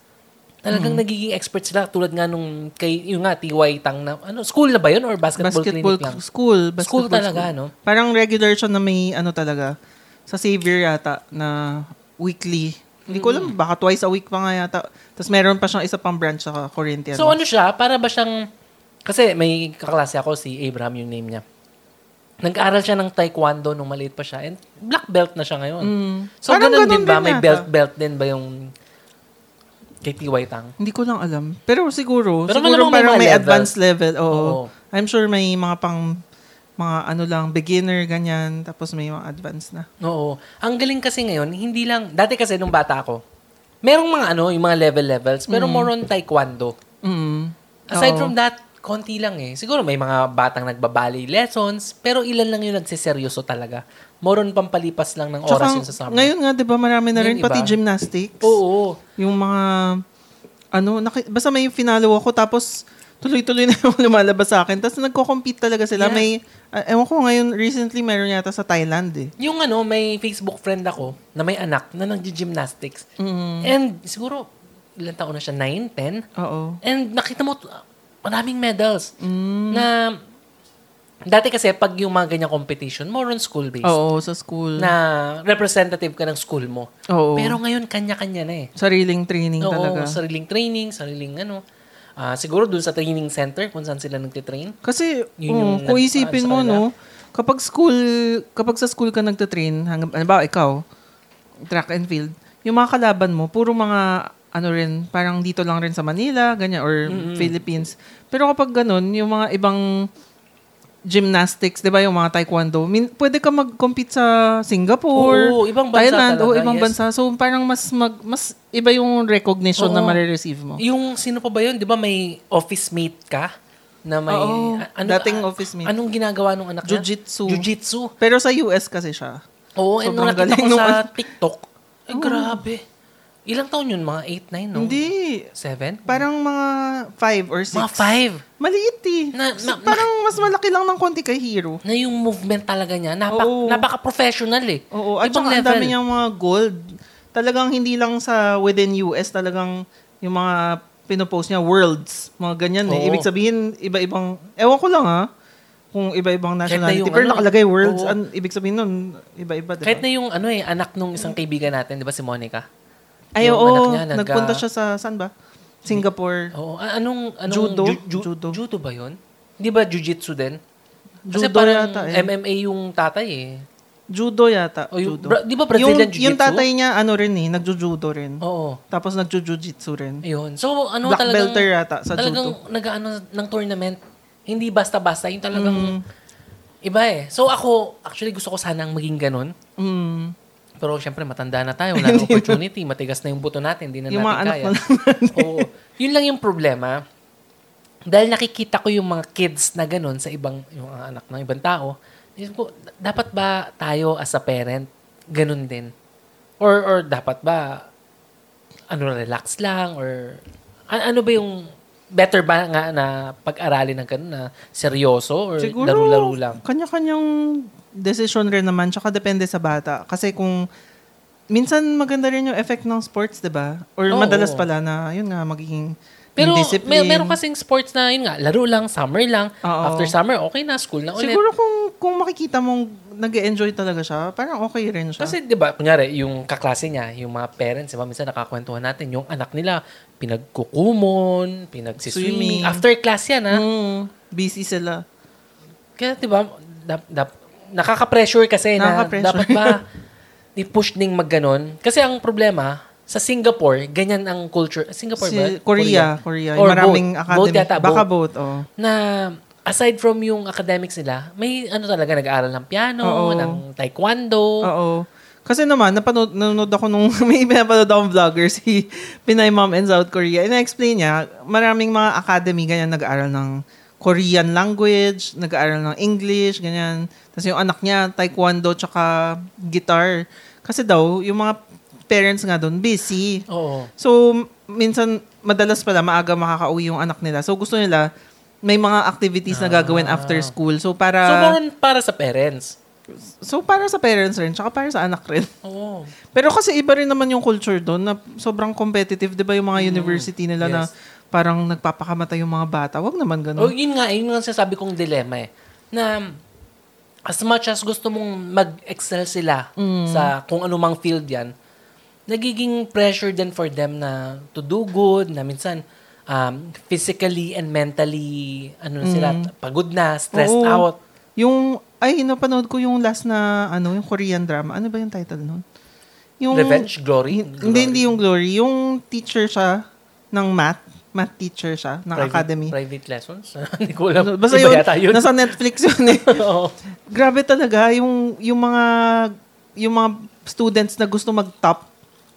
Talagang Mm-hmm. nagiging expert sila tulad nga nung kay yung nga TY Tang na ano school na ba yun or basketball, Basketball clinic lang? school. School Basketball talaga, no? Parang regular siya na may ano talaga. Sa Xavier yata na weekly. Hindi ko alam, baka twice a week pa nga yata. Tapos meron pa siyang isa pang branch sa Corinthians. So ano siya, para ba siyang kasi may kaklase ako si Abraham yung name niya. Nag-aaral siya ng taekwondo nung maliit pa siya and black belt na siya ngayon. So Parang ganun, ganun din ba? din May yata. belt belt din ba yung kay TY Tang? Hindi ko lang alam. Pero siguro, Pero siguro may parang may, level. advanced level. Oo. Oo. I'm sure may mga pang mga ano lang, beginner, ganyan. Tapos may mga advanced na. Oo. Ang galing kasi ngayon, hindi lang, dati kasi nung bata ako, merong mga ano, yung mga level levels, pero more on taekwondo. Mm. Aside Oo. from that, konti lang eh. Siguro may mga batang nagbabali lessons, pero ilan lang yung nagsiseryoso talaga. More on pampalipas lang ng oras Tsaka, yun sa summer. ngayon nga, di ba, marami na rin, Ngayon, pati iba. gymnastics. Oo. Yung mga, ano, naki, basta may finalo ako, tapos tuloy-tuloy na yung lumalabas sa akin. Tapos nagko-compete talaga sila. Yeah. May, ah, ewan ko ngayon, recently meron yata sa Thailand eh. Yung ano, may Facebook friend ako na may anak na nag-gymnastics. Mm. And siguro, ilan taon na siya? 9, 10? Oo. And nakita mo, uh, maraming medals. Mm. Na, dati kasi pag yung mga ganyang competition, more on school-based. Oo, sa school. Na representative ka ng school mo. Oo. Pero ngayon, kanya-kanya na eh. Sariling training Oo, talaga. sariling training, sariling ano. Ah, siguro dun sa training center kung saan sila nagtitrain. Kasi, Yun oh, yung kung isipin sa mo, no, kapag school, kapag sa school ka nagtatrain, hanggang, ano ba, ikaw, track and field, yung mga kalaban mo, puro mga, ano rin, parang dito lang rin sa Manila, ganyan, or Philippines. Pero kapag ganun, yung mga ibang gymnastics, di ba, yung mga taekwondo, min, pwede ka mag-compete sa Singapore, Oo, ibang bansa Thailand, talaga, ibang yes. bansa. So, parang mas, mag, mas iba yung recognition na Oo. marireceive mo. Yung sino pa ba yun? Di ba may office mate ka? Na may... Oo, a- dating a- office mate. Anong ginagawa nung anak niya? Jiu-jitsu. Jiu-jitsu. Pero sa US kasi siya. Oo, and nung Sobrang nakita ko sa ano. TikTok, ay grabe. Ilang taon yun? Mga 8, 9, no? Hindi. 7? Parang mga five or six. Mga 5. Maliit eh. Na- na- parang mas malaki lang ng konti kay Hero. Na yung movement talaga niya, napak, Oo. napaka-professional eh. Oo. At Ibang saka ang dami niyang mga gold. Talagang hindi lang sa within US, talagang yung mga pinopost niya, worlds. Mga ganyan eh. Oo. Ibig sabihin, iba-ibang, ewan ko lang ha, kung iba-ibang Kahit na nationality. yung Pero ano, nakalagay worlds. oo. An, ibig sabihin nun, iba-iba. Diba? Kahit na yung ano eh, anak nung isang kaibigan natin, di ba si Monica? Ay, oo. anak niya, nag- nagpunta siya sa, saan ba? Singapore. Oo. anong, anong Judo? ju- ju- Judo. judo ba yun? Di ba jiu-jitsu din? Kasi Judo parang yata eh. MMA yung tatay eh. Judo yata. O, yung- judo. Bra- di ba Brazilian yung, Jiu-Jitsu? Yung tatay niya, ano rin eh, nagjujudo rin. Oo. Tapos nagjo-jujitsu rin. Ayun. So, ano Black talagang... belter yata sa talagang judo. nag-ano ng tournament. Hindi basta-basta. Yung talagang... Mm. Iba eh. So, ako, actually gusto ko sanang maging ganun. Mm. Pero syempre, matanda na tayo. Wala na opportunity. Matigas na yung buto natin. Hindi na Yung natin kaya. lang. Oo. Yun lang yung problema. Dahil nakikita ko yung mga kids na ganun sa ibang, yung mga anak ng ibang tao, isip ko, dapat ba tayo as a parent, ganun din? Or, or dapat ba, ano, relax lang? Or, a- ano ba yung, better ba nga na pag-aralin ng ganun na seryoso? Or Siguro, laro-laro lang? kanya-kanyang decision rin naman. Tsaka depende sa bata. Kasi kung, minsan maganda rin yung effect ng sports, di ba? Or Oo. madalas pala na, yun nga, magiging Pero may, meron kasing sports na yun nga, laro lang, summer lang. Oo. After summer, okay na, school na ulit. Siguro kung kung makikita mong nag enjoy talaga siya, parang okay rin siya. Kasi 'di ba, kunyari yung kaklase niya, yung mga parents, 'di ba, minsan nakakwentuhan natin yung anak nila pinagkukumon, pinagsiswimming. Swimming. After class 'yan, ha. Mm, busy sila. Kaya 'di ba, dap, dap, nakaka-pressure kasi na Nakaka-pressure. dapat ba i-push ding magganon. Kasi ang problema sa Singapore, ganyan ang culture. Singapore Si ba? Korea, Korea. Or Yung maraming both. academy. Both yata, Baka both. both, oh. Na aside from yung academics nila, may ano talaga nag-aaral ng piano, Oo. ng taekwondo. Oo. Kasi naman, napanood, nanonood ako nung, may pinapanood akong vlogger, si Pinay Mom in South Korea. Ina-explain niya, maraming mga academy, ganyan, nag-aaral ng Korean language, nag-aaral ng English, ganyan. Tapos yung anak niya, taekwondo, tsaka guitar. Kasi daw, yung mga parents nga doon, busy. Oo. So, minsan, madalas pala, maaga makakauwi yung anak nila. So, gusto nila, may mga activities na gagawin after school. So, para... So, para sa parents. So, para sa parents rin, tsaka para sa anak rin. Oo. Pero kasi iba rin naman yung culture doon na sobrang competitive. Di ba yung mga university nila na Yes. Parang nagpapakamatay yung mga bata? Wag naman Oh, ganun. yun nga, yun nga sinasabi kong dilemma eh. Na as much as gusto mong mag-excel sila sa kung anumang field yan, nagiging pressure din for them na to do good, na minsan um, physically and mentally ano na sila, pagod na, stressed Oo. out. Yung, ay, napanood ko yung last na, ano, yung Korean drama. Ano ba yung title nun? Yung, Revenge, glory. Hindi, hindi yung Glory. Yung teacher siya ng math. Math teacher siya ng private, academy. Private lessons? Hindi ko alam. Basta yun, yun. nasa Netflix yun eh. Oo. Grabe talaga yung yung mga yung mga students na gusto mag-top.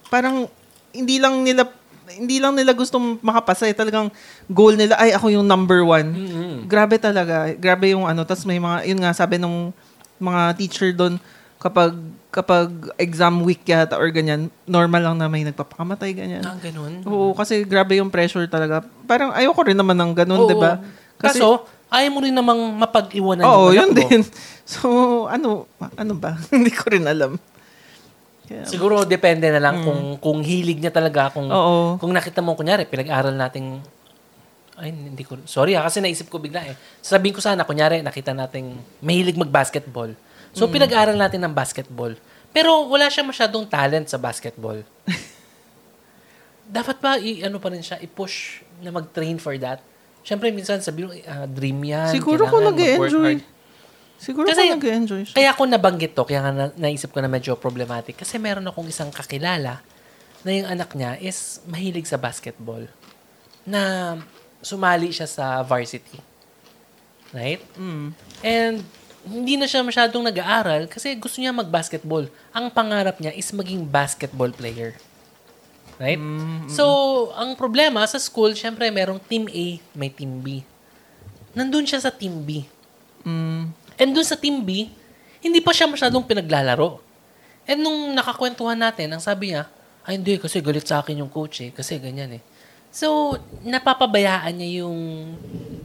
Parang hindi lang nila hindi lang nila gusto makapasa eh. Talagang goal nila ay ako yung number one. Mm-mm. Grabe talaga. Grabe yung ano. Tapos may mga, yun nga, sabi nung mga teacher doon, kapag kapag exam week yata or ganyan, normal lang na may nagpapakamatay, ganyan. Ah, ganun. Oo, kasi grabe yung pressure talaga. Parang ayoko rin naman ng ganun, di ba? Kaso, ayaw mo rin namang mapag-iwanan Oo, yun mo. din. So, ano, ano ba? Hindi ko rin alam. Kaya, Siguro depende na lang kung kung hilig niya talaga kung Mm. Oo. kung nakita mo kunyari pinag-aral nating ay hindi ko sorry ah, kasi naisip ko bigla eh. Sabihin ko sana kunyari nakita nating mahilig mag-basketball. So Mm. pinag-aral natin ng basketball. Pero wala siya masyadong talent sa basketball. Dapat ba i ano pa rin siya i-push na mag-train for that? Siyempre minsan sabi mo ah, dream yan. siguro kung kailangan nag mag-work enjoy hard. Siguro Kasi- kung nag enjoy siya. Kaya ako nabanggit to, kaya nga na, naisip ko na medyo problematic. Kasi meron akong isang kakilala na yung anak niya is mahilig sa basketball. Na sumali siya sa varsity. Right? Mm. And hindi na siya masyadong nag-aaral kasi gusto niya mag-basketball. Ang pangarap niya is maging basketball player. Right? So, ang problema sa school, syempre merong team A, may team B. Nandun siya sa team B. Mm. And dun sa Team B, hindi pa siya masyadong pinaglalaro. And nung nakakwentuhan natin, ang sabi niya, ay hindi, kasi galit sa akin yung coach eh, kasi ganyan eh. So, napapabayaan niya yung,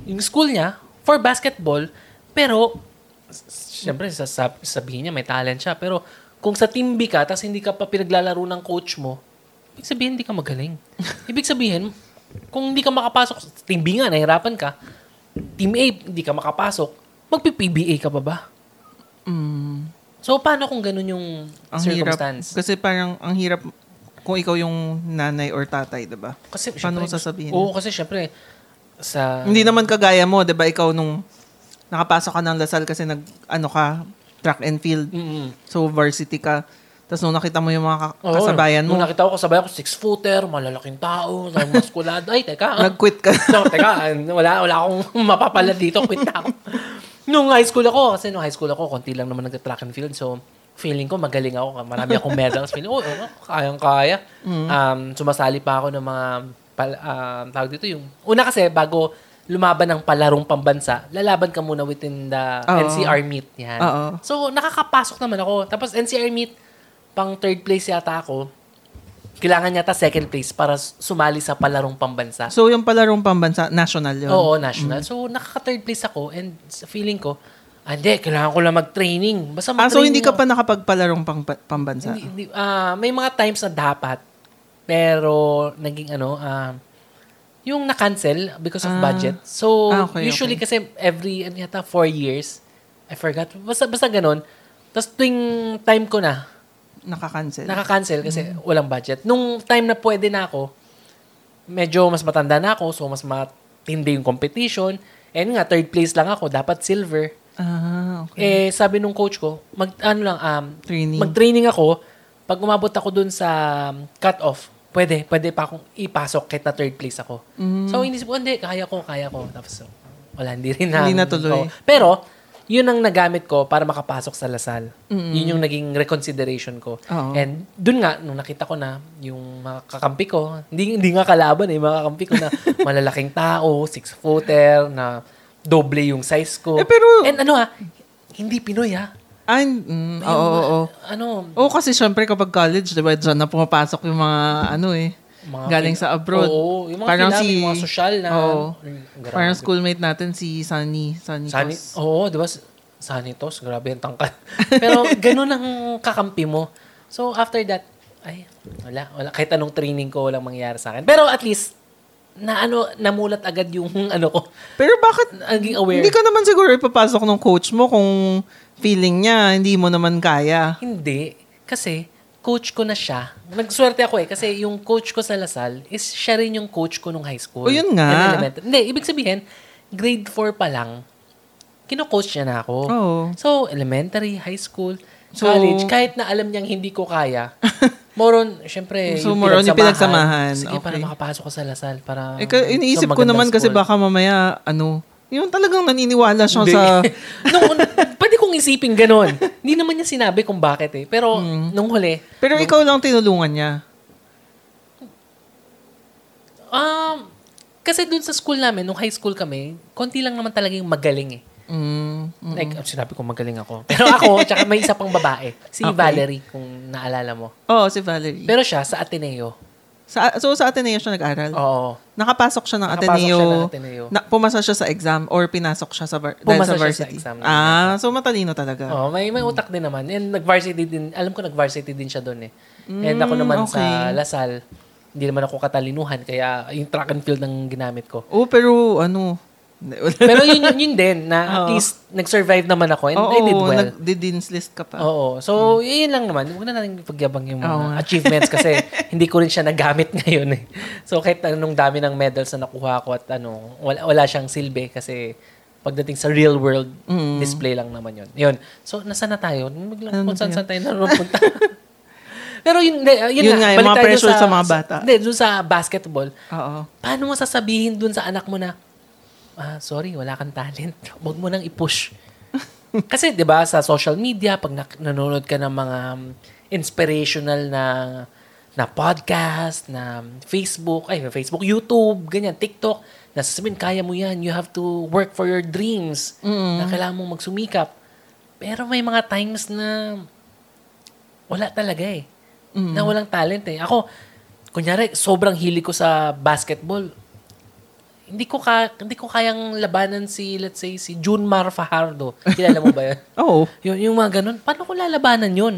yung school niya for basketball, pero, s- syempre, sasab- sabihin niya may talent siya, pero kung sa Team B ka, tapos hindi ka pa pinaglalaro ng coach mo, ibig sabihin hindi ka magaling. ibig sabihin, kung hindi ka makapasok, sa Team B nga, nahirapan ka, Team A, hindi ka makapasok, magpi-PBA ka pa ba? Mm. So, paano kung ganun yung Ang hirap. circumstance? Kasi parang ang hirap kung ikaw yung nanay or tatay, 'di ba? Kasi, Paano mo syempre, sasabihin? Oo, kasi syempre, sa... Hindi naman kagaya mo, 'di ba? Ikaw nung nakapasok ka ng Lasal kasi nag ano ka, track and field. Mm-mm. So varsity ka. Tapos nung nakita mo yung mga ka- Oo, kasabayan mo, Nung nakita ko kasabayan ko, six-footer, malalaking tao, muskulado. Ay, teka. ah. nag-quit ka. so, teka, wala, wala akong mapapala dito. Quit na ako. Nung high school ako, kasi nung high school ako, konti lang naman nag-track and field. So, feeling ko magaling ako. Marami akong medals. Feeling ko, oh, kayang-kaya. Um, sumasali pa ako ng mga, pal, um, tawag dito yung, una kasi, bago lumaban ng palarong pambansa, lalaban ka muna within the Oo. NCR meet. Yan. Oo. So, nakakapasok naman ako. Tapos, NCR meet, pang third place yata ako. Kailangan yata second place para sumali sa palarong pambansa. So, yung palarong pambansa, national yun. Oo, national. So, nakaka-third place ako and feeling ko, ah, hindi, kailangan ko lang mag-training. Basta Ah, so mag-training hindi ka pa nakapagpalarong pang, pambansa? Hindi, hindi, ah, may mga times na dapat, pero naging ano, ah, yung na-cancel because of Ah. budget. So, Ah, okay, usually okay. kasi every, ano yata, four years, I forgot, basta, basta ganun. Tapos tuwing time ko na, Nakakancel. naka-cancel kasi Mm. walang budget. Nung time na pwede na ako, medyo mas matanda na ako, so mas matindi yung competition. And nga, third place lang ako, dapat silver. ah, okay. Eh, sabi nung coach ko, mag, ano lang, um, Training. mag-training ako. Pag umabot ako dun sa um, cut-off, pwede, pwede pa akong ipasok kahit na third place ako. Mm. So, inisip ko, hindi, kaya ko, kaya ko. Tapos, wala, hindi rin na. Hindi natuloy. Oo. Pero, yun ang nagamit ko para makapasok sa Lasal. Yun yung naging reconsideration ko. Oo. And dun nga, nung nakita ko na yung mga kakampi ko, hindi, hindi nga kalaban eh, mga kakampi ko na malalaking tao, six-footer, na doble yung size ko. Eh, pero- And ano ah, hindi Pinoy ah. Ah, mm, oo, Yung oo, oo. Ano, Oo, kasi syempre kapag college, di ba, dyan na pumapasok yung mga, ano eh, mga galing sa abroad. Oo, yung mga Parang kilala, si- yung mga social na. Oo. Grabe. Parang schoolmate natin, si Sunny. Sunny. Sani, Tos. oo, di ba? Sanitos, grabe ang tangkad. Pero ganun ang kakampi mo. So after that, ay, wala, wala. Kahit anong training ko, walang mangyari sa akin. Pero at least, na ano, namulat agad yung ano ko. Pero bakit, Naging aware. hindi ka naman siguro ipapasok ng coach mo kung feeling niya, hindi mo naman kaya. Hindi. Kasi, coach ko na siya. Nagswerte ako eh. Kasi yung coach ko sa Lasal is siya rin yung coach ko nung high school. O, yun nga. Hindi, ibig sabihin, grade 4 pa lang, kino-coach niya na ako. Oo. So, elementary, high school, So- college, kahit na alam niyang hindi ko kaya, moron, syempre, So, more on yung pinagsamahan. Sige, para Okay. makapasok ko sa Lasal. Para, Eh, ka- iniisip ko naman kasi school. baka mamaya, ano, yung talagang naniniwala siya Hindi. sa... nung, pwede kong isipin ganun. Hindi naman niya sinabi kung bakit eh. Pero, Hmm. nung huli, Pero ikaw lang tinulungan niya. Um, kasi dun sa school namin, nung high school kami, konti lang naman talaga yung magaling eh. Mm, mm. Like, sinabi ko magaling ako. Pero ako, tsaka may isa pang babae. Si Okay. Valerie, kung naalala mo. Oo, si Valerie. Pero siya, sa Ateneo. Sa, so, sa Ateneo siya nag-aral? Oo. Nakapasok siya ng Nakapasok Ateneo. siya ng Ateneo. Na, pumasa siya sa exam or pinasok siya sa, dahil Pumasa sa siya sa varsity? exam. Ah, so matalino talaga. Oo, may, may utak din naman. And nag-varsity din. Alam ko nag-varsity din siya doon eh. And ako naman sa Mm, okay. Lasal, hindi naman ako katalinuhan. Kaya yung track and field ang ginamit ko. Oh, pero ano... Pero yun, yun, yun din, na at Oo. least nag-survive naman ako and Oo, I did well. nag-dean's list ka pa. Oo. So, yun lang naman. Huwag na natin pagyabang yung mga nga. achievements kasi hindi ko rin siya nagamit ngayon eh. So, kahit anong dami ng medals na nakuha ko at ano, wala, wala siyang silbi kasi pagdating sa real world, Mm. display lang naman yun. Yun. So, nasa na tayo? Biglang Ano kung saan saan tayo naropunta. Pero yun, yun, Yun nga, yung mga pressure sa mga bata. Hindi, dun sa basketball. Oo. Paano mo sasabihin dun sa anak mo na, ah, sorry, wala kang talent. Huwag mo nang i-push. Kasi, di ba, sa social media, pag nak- nanonood ka ng mga um, inspirational na na podcast, na Facebook, ay, Facebook, YouTube, ganyan, TikTok, nasasabihin, kaya mo yan, you have to work for your dreams, na kailangan mong magsumikap. Pero may mga times na wala talaga eh. Na walang talent eh. Ako, kunyari, sobrang hili ko sa basketball. Hindi ko ka, hindi ko kayang labanan si let's say si Junmar Fajardo. Kilala mo ba 'yun? Oo. yung, yung mga ganun. Paano ko lalabanan 'yun?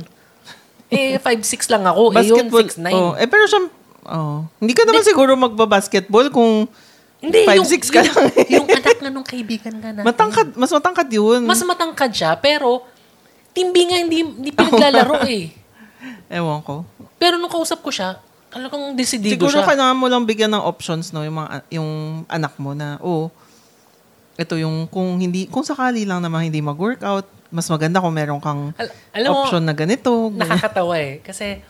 Eh 5'6 lang ako. Eh yun Basketball. 6'9. Oh, eh, pero siya... Oh. Hindi ka naman siguro magbabasketball kung Hindi, 5'6 ka yung, lang eh. yung anak nga nung kaibigan ka natin. matangkad, mas matangkad yun. Mas matangkad siya, pero timbi nga hindi, hindi pinaglalaro eh. Ewan ko. Pero nung kausap ko siya, talagang desidido Siguro siya. kailangan mo lang bigyan ng options no yung mga yung anak mo na oh ito yung kung hindi kung sakali lang naman hindi mag-workout mas maganda kung meron kang Al- alam mo, option na ganito. nakakatawa eh. Kasi,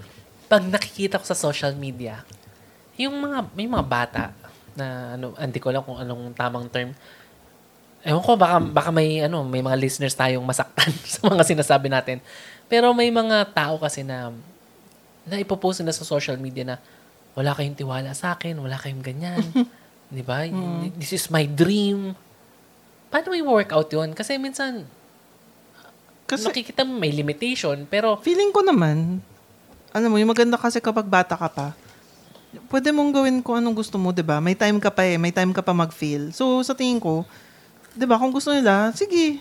pag nakikita ko sa social media, yung mga, may mga bata na, ano, hindi ko alam kung anong tamang term. Ewan ko, baka, baka may, ano, may mga listeners tayong masaktan sa mga sinasabi natin. Pero may mga tao kasi na na ipopost nila sa social media na wala kayong tiwala sa akin, wala kayong ganyan. Di ba? This is my dream. Paano may workout yun? Kasi minsan, Kasi nakikita mo may limitation, pero feeling ko naman, alam mo, yung maganda kasi kapag bata ka pa, pwede mong gawin kung anong gusto mo, 'di ba? May time ka pa eh, may time ka pa mag-feel. So sa tingin ko, 'di ba, kung gusto nila, sige.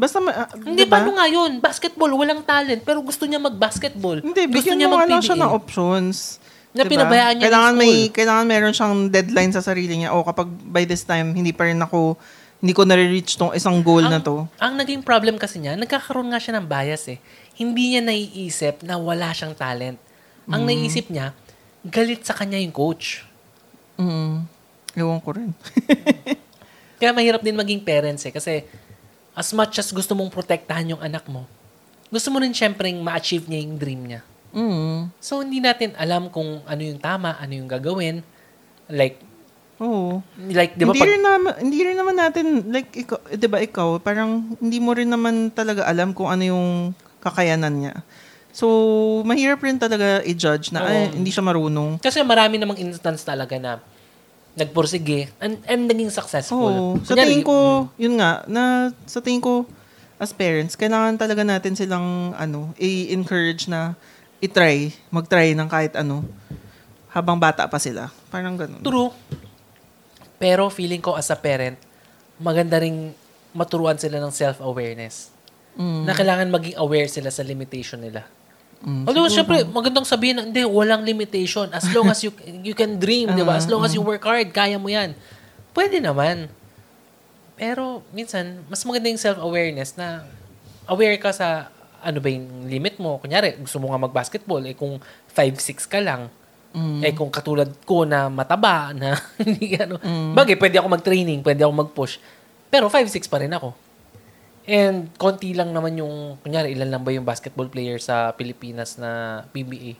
Basta ma- ah, hindi 'di ba? paano nga yun? Basketball, walang talent, pero gusto niya mag-basketball. Hindi, gusto bigyan mo nga lang siya ng options. Na Diba? pinabayaan niya ng kailangan may kailangan meron siyang deadline sa sarili niya. O kapag by this time hindi pa rin ako hindi ko na-reach tong isang goal na to. Ang naging problem kasi niya, nagkakaroon nga siya ng bias eh. Hindi niya naiisip na wala siyang talent. Ang Mm. naiisip niya, galit sa kanya yung coach. Mm. Ewan ko rin. Kaya mahirap din maging parents eh. Kasi as much as gusto mong protektahan yung anak mo, gusto mo rin syempre ma-achieve niya yung dream niya. mm. So, hindi natin alam kung ano yung tama, ano yung gagawin. Like, Oo. like di ba hindi pag... rin naman hindi rin naman natin like ikaw, 'di ba ikaw, parang hindi mo rin naman talaga alam kung ano yung kakayanan niya. So, mahirap rin talaga i-judge na ay, hindi siya marunong. Kasi marami namang instance talaga na nagpursige and, and naging successful. Oo. Sa Kunyari, tingin ko, yun nga, na sa tingin ko, as parents, kailangan talaga natin silang, ano, i-encourage na i-try, mag-try ng kahit ano, habang bata pa sila. Parang ganun. True. Pero feeling ko as a parent, maganda ring maturuan sila ng self-awareness. Mm. Na kailangan maging aware sila sa limitation nila. Mm, Although, syempre, magandang sabihin na, hindi, walang limitation. As long as you you can dream, di ba? As long as you work hard, kaya mo yan. Pwede naman. Pero, minsan, mas maganda yung self-awareness na aware ka sa ano ba yung limit mo. Kunyari, gusto mo nga mag-basketball, eh kung 5'6 ka lang, Mm. eh kung katulad ko na mataba, na hindi ano. Bagay, pwede ako mag-training, pwede ako mag-push. Pero 5'6 pa rin ako. And konti lang naman yung, kunyari, ilan lang ba yung basketball player sa Pilipinas na PBA?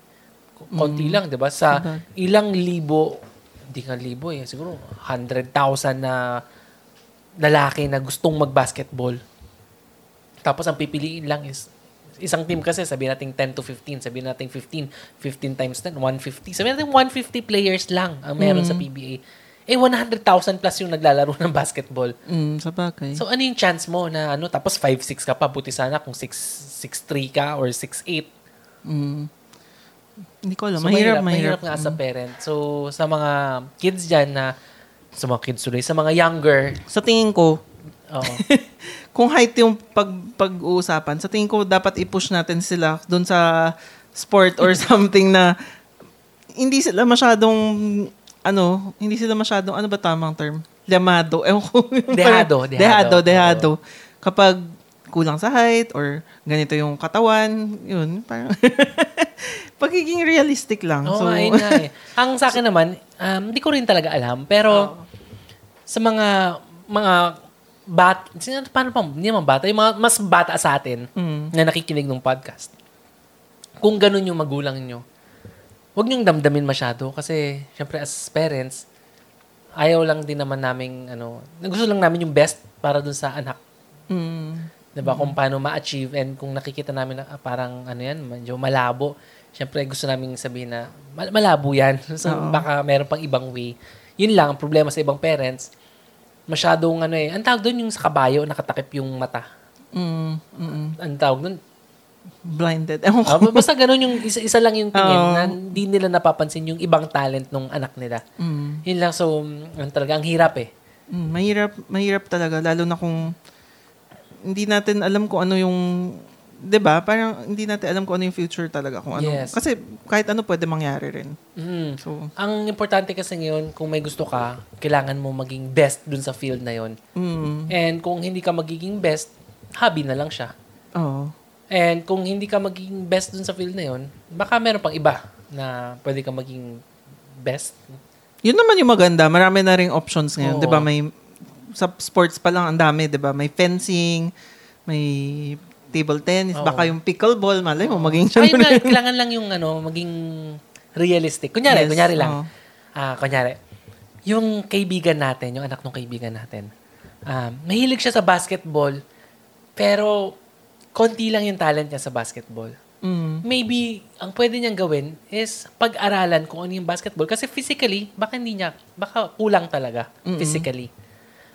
Ko- Konti lang, di ba? Sa ilang libo, hindi nga libo eh, siguro 100,000 na lalaki na gustong mag-basketball. Tapos ang pipiliin lang is isang team kasi, sabi natin 10 to 15, sabi natin 15, 15 times 10, 150. Sabi natin 150 players lang ang meron sa PBA. Eh, 100,000 plus yung naglalaro ng basketball. Mm, sa bagay. So, ano yung chance mo na ano, tapos 5'6 ka pa, buti sana kung 6, 6'3 ka or 6'8. mm. Hindi ko alam. So, mahirap, mahirap, mahirap. nga sa parent. So, sa mga kids dyan na, sa mga kids tuloy, sa mga younger, Sa tingin ko, oo, kung height yung pag, pag-uusapan, sa tingin ko dapat i-push natin sila doon sa sport or something na hindi sila masyadong ano, hindi sila masyadong ano ba tamang term? Lamado. Ewan ko. Dehado, dehado. dehado. Dehado, Kapag kulang sa height or ganito yung katawan, yun, parang pagiging realistic lang. Oo so, nga, yun nga eh. Ang sa akin naman, um, hindi ko rin talaga alam. Pero, sa mga, mga bat, sino, paano pa, hindi naman bata, yung mga mas bata sa atin mm, na nakikinig ng podcast, kung ganun yung magulang nyo, huwag niyong damdamin masyado kasi, syempre as parents, ayaw lang din naman namin, ano, gusto lang namin yung best para dun sa anak. mm, 'Di ba? Kung paano ma-achieve and kung nakikita namin na ah, parang ano yan, medyo malabo. Siyempre gusto namin sabihin na mal- malabo yan. So Oo. baka meron pang ibang way. Yun lang ang problema sa ibang parents. Masyadong ano eh, ang tawag doon yung sa kabayo nakatakip yung mata. mm, mm, Ang tawag doon. Blinded. Ewan ko. Ah, basta ganun yung isa, isa lang yung tingin Oo. na hindi nila napapansin yung ibang talent ng anak nila. Mm. Yun lang so mm, ano talaga ang hirap eh. Mm, mahirap, mahirap talaga lalo na kung hindi natin alam kung ano yung 'di ba? Parang hindi natin alam kung ano yung future talaga kung ano. Yes. Kasi kahit ano pwede mangyari rin. Mhm. So, Ang importante kasi ngayon, kung may gusto ka, kailangan mo maging best dun sa field na yon. mm, And kung hindi ka magiging best, hobby na lang siya. oh. And kung hindi ka magiging best dun sa field na yon, baka meron pang iba na pwede ka maging best. Yun naman yung maganda. Marami na ring options ngayon, Oo. 'di ba? May sa sports pa lang ang dami, 'di ba? May fencing, may table tennis, Oo. baka yung pickleball, malay mo maging Ay, na, kailangan lang yung ano, maging realistic. Kunyari, Yes, kunyari lang. oo. Ah, kunyari, yung kaibigan natin, yung anak ng kaibigan natin, ah, mahilig siya sa basketball, pero konti lang yung talent niya sa basketball. Mm. Maybe, ang pwede niyang gawin is pag-aralan kung ano yung basketball. Kasi physically, baka hindi niya, baka kulang talaga physically.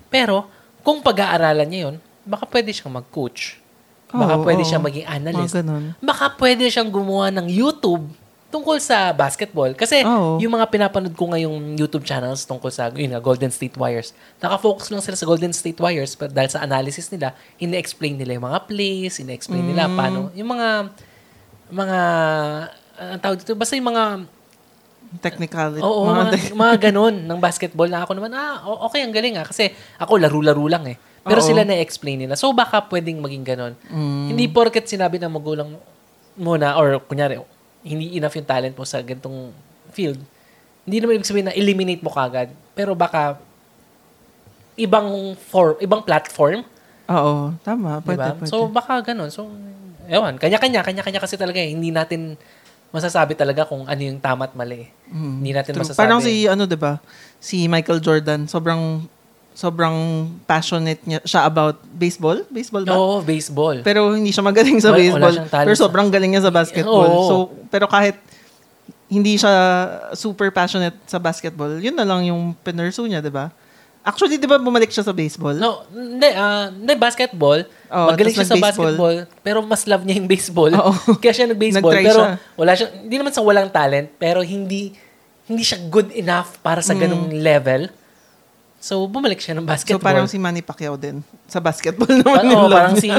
Pero, kung pag-aaralan niya yun, baka pwede siyang mag-coach. Baka Oo, pwede oo. siyang maging analyst. Mga ganun. Baka pwede siyang gumawa ng YouTube tungkol sa basketball. Kasi Oo. yung mga pinapanood ko ngayong YouTube channels tungkol sa yun nga, Golden State Warriors, nakafocus lang sila sa Golden State Warriors but dahil sa analysis nila, ine-explain nila yung mga plays, ine-explain nila Mm. paano, yung mga, mga, ang tawag dito, basta yung mga, Technicality. oo, mga mga, mga ganun ng basketball na ako naman, ah, okay, ang galing ah. Kasi ako, laro-laro lang eh. Pero Oo. sila na-explain nila. So, baka pwedeng maging ganun. Mm. Hindi porket sinabi ng magulang mo na, or kunyari, hindi enough yung talent mo sa ganitong field, hindi naman ibig sabihin na eliminate mo kagad. Pero baka ibang form, ibang platform, Oo, tama. Pwede, diba? pwede. So baka ganun. So ewan, kanya-kanya, kanya-kanya kasi talaga eh. Hindi natin masasabi talaga kung ano yung tama at mali. Mm. Hindi natin True. masasabi. Parang si, ano, ba Si Michael Jordan, sobrang, sobrang passionate niya siya about baseball. Baseball ba? Oo, baseball. Pero hindi siya magaling sa Wala- baseball. Pero sobrang galing niya sa basketball. Oo. So, pero kahit hindi siya super passionate sa basketball, yun na lang yung pinursu niya, di ba? Actually, di ba bumalik siya sa baseball? No, hindi, ah, hindi, basketball. Oo, magaling siya sa basketball, pero mas love niya yung baseball. Oo. Kaya siya nag-baseball. Pero siya. wala siya, hindi naman sa walang talent, pero hindi hindi siya good enough para sa ganung level. So, bumalik siya ng Mm. So, basketball. parang si Manny Pacquiao din. Sa basketball naman oo, love parang niya. si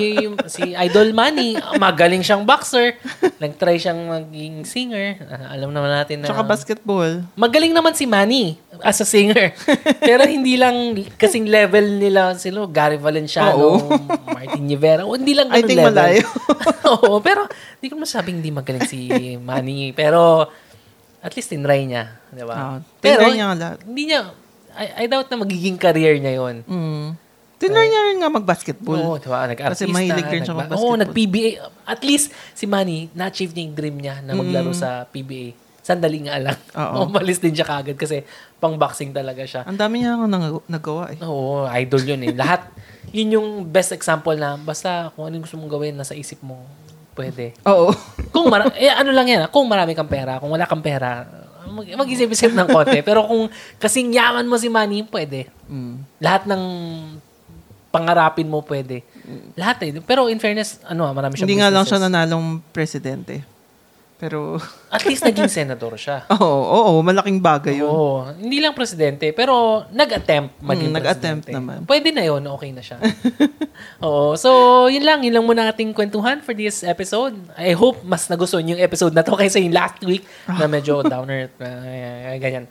si Idol Manny, magaling siyang boxer. Nag-try siyang maging singer. Alam naman natin na Tsaka basketball. Magaling naman si Manny as a singer. Pero hindi lang kasing level nila sila Gary Valenciano, Martin Rivera. O, hindi lang I ganun think level. malayo. Oo, pero hindi ko masabing hindi magaling si Manny. Pero at least tinry niya. Di ba? Pero tinry niya lahat. hindi niya, I, I doubt na magiging career niya yon. Mm. Tinry niya rin nga mag-basketball. Oo, diba? Nag-artista. Kasi mahilig rin siya mag-basketball. Oo, nag-PBA. At least, si Manny, na-achieve niya yung dream niya na maglaro sa PBA. Sandali nga lang. Mm. Oo. Umalis din siya kagad kasi pang-boxing talaga siya. Ang dami niya nga nang- nagawa eh. Oo, idol yun eh. Lahat, yun yung best example na basta kung ano yung gusto mong gawin, nasa isip mo, pwede. Oo. Kung mara- eh, ano lang yan, ah, kung marami kang pera, kung wala kang pera, mag- mag-isip-isip ng konti. Pero kung kasing yaman mo si Manny, pwede. Mm. Lahat ng pangarapin mo pwede. Lahat eh. Pero in fairness, ano, ah, marami siyang Hindi nga lang siya businesses. nanalong presidente. Pero, At least naging senador siya. oo, oo, malaking bagay yun. Oo. Hindi lang presidente, pero nag-attempt maging Mm, nag-attempt presidente. naman. Pwede na yun, okay na siya. Oo. So, yun lang. Yun lang muna ating kwentuhan for this episode. I hope mas nagustuhan yung episode na to kaysa yung last week na medyo downer. uh, ganyan.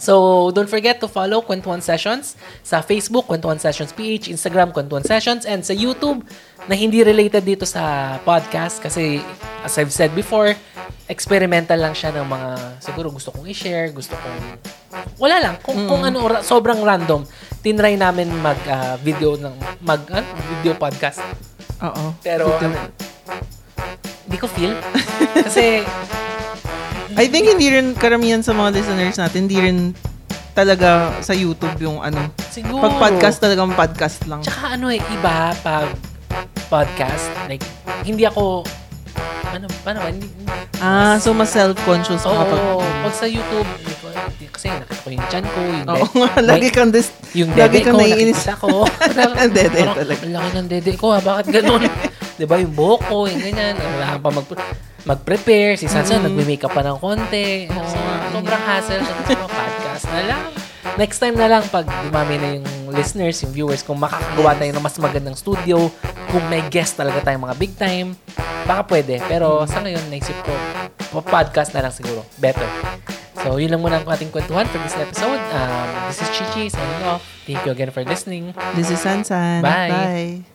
So, don't forget to follow Kwentuhan Sessions sa Facebook, Kwentuhan Sessions PH, Instagram, Kwentuhan Sessions, and sa YouTube na hindi related dito sa podcast kasi as I've said before, experimental lang siya ng mga siguro gusto kong i-share, gusto kong wala lang kung kung ano ra- sobrang random. Tinry namin mag ah, video ng mag ano, video podcast. Oo. Pero ano, hindi ko feel kasi I think hindi rin karamihan sa mga listeners natin, hindi rin talaga sa YouTube yung ano. siguro Pag podcast talagang podcast lang. Tsaka ano eh, iba pag podcast, like, hindi ako, ano, paano ba? Hindi, Ah, so mas self-conscious Oo, ka kapag... pag sa YouTube, kasi nakita ko yung chan ko, yung, Oo nga, lagi kang dis... yung lagi dede kang ko, naiinis. nakita ko. Ang dede talaga. Ang laki ng dede ko, ha? bakit ganun? Di ba yung buhok ko, yung ganyan. Wala pa mag mag-prepare. Si Sansa, Mm. nagme-makeup pa ng konti. So, sobrang hassle. So, ko, podcast na lang. Next time na lang, pag dumami na yung listeners, yung viewers, kung makakagawa tayo ng mas magandang studio, kung may guest talaga tayong mga big time, baka pwede. Pero sa ngayon, naisip ko, podcast na lang siguro. Better. So, yun lang muna ang ating kwentuhan for this episode. Um, this is Chichi signing off. Thank you again for listening. This is Sansan. Bye. Bye.